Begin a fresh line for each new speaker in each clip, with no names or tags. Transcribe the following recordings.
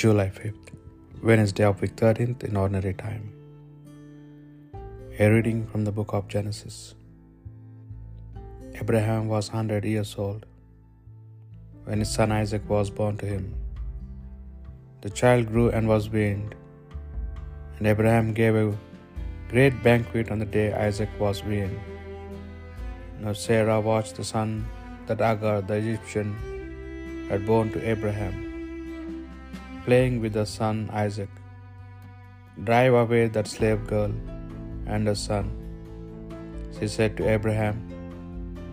July 5th, Wednesday of week 13th in ordinary time. A reading from the book of Genesis. Abraham was 100 years old when his son Isaac was born to him. The child grew and was weaned, and Abraham gave a great banquet on the day Isaac was weaned. Now Sarah watched the son that Agar the Egyptian had born to Abraham playing with her son Isaac. Drive away that slave girl and her son. She said to Abraham,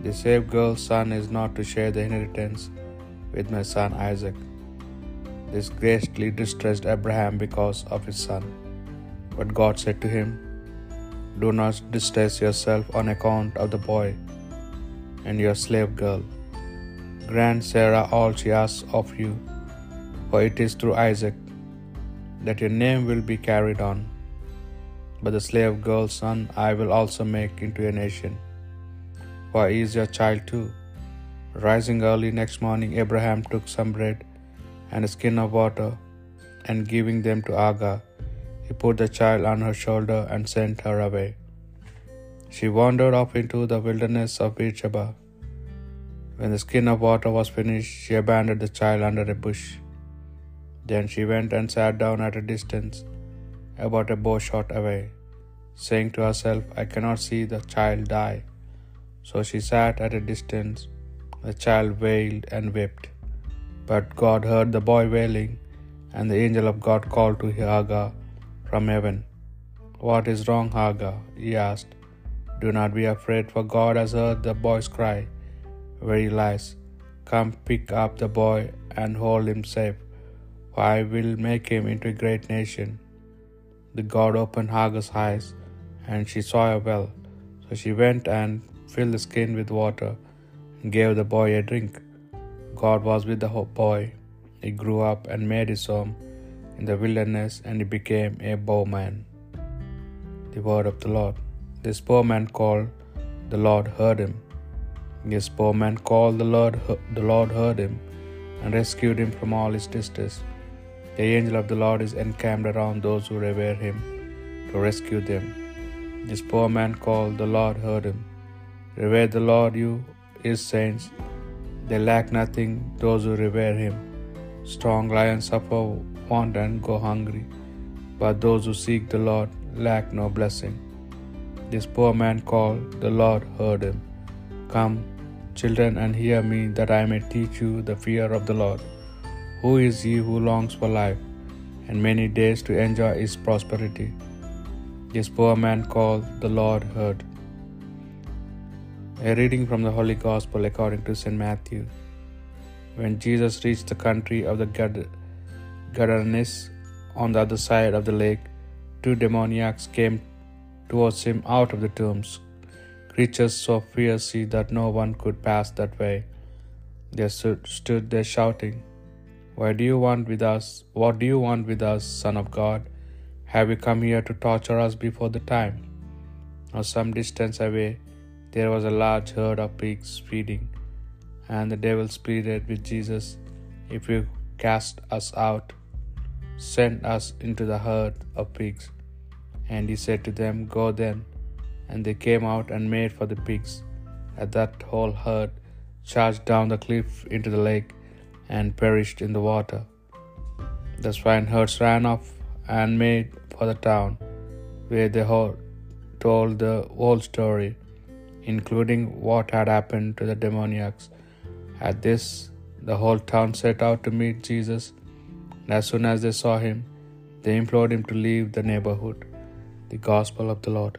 The slave girl's son is not to share the inheritance with my son Isaac. This greatly distressed Abraham because of his son. But God said to him, Do not distress yourself on account of the boy and your slave girl. Grant Sarah all she asks of you for it is through Isaac that your name will be carried on. But the slave girl's son I will also make into a nation, for he is your child too. Rising early next morning, Abraham took some bread and a skin of water, and giving them to Agar, he put the child on her shoulder and sent her away. She wandered off into the wilderness of Beersheba. When the skin of water was finished, she abandoned the child under a bush. Then she went and sat down at a distance, about a bow shot away, saying to herself, I cannot see the child die. So she sat at a distance. The child wailed and wept. But God heard the boy wailing, and the angel of God called to Hagar from heaven. What is wrong, Hagar? he asked. Do not be afraid, for God has heard the boy's cry. Where he lies, come pick up the boy and hold him safe I will make him into a great nation. The God opened Hagar's eyes, and she saw a well. So she went and filled the skin with water and gave the boy a drink. God was with the boy. He grew up and made his home in the wilderness, and he became a bowman. The word of the Lord. This poor man called, the Lord heard him. This poor man called, the Lord, the Lord heard him and rescued him from all his distress. The angel of the Lord is encamped around those who revere him to rescue them. This poor man called, the Lord heard him. Revere the Lord, you his saints. They lack nothing, those who revere him. Strong lions suffer want and go hungry, but those who seek the Lord lack no blessing. This poor man called, the Lord heard him. Come, children, and hear me, that I may teach you the fear of the Lord. Who is he who longs for life and many days to enjoy his prosperity? This poor man called the Lord heard. A reading from the Holy Gospel according to St. Matthew. When Jesus reached the country of the Gadarenes on the other side of the lake, two demoniacs came towards him out of the tombs, creatures so fierce that no one could pass that way. They stood there shouting, why do you want with us? What do you want with us, Son of God? Have you come here to torture us before the time? Now, some distance away, there was a large herd of pigs feeding, and the devil pleaded with Jesus, If you cast us out, send us into the herd of pigs. And he said to them, Go then. And they came out and made for the pigs. At that whole herd charged down the cliff into the lake and perished in the water. The swineherds ran off and made for the town, where they told the whole story, including what had happened to the demoniacs. At this, the whole town set out to meet Jesus, as soon as they saw him, they implored him to leave the neighborhood. The Gospel of the Lord.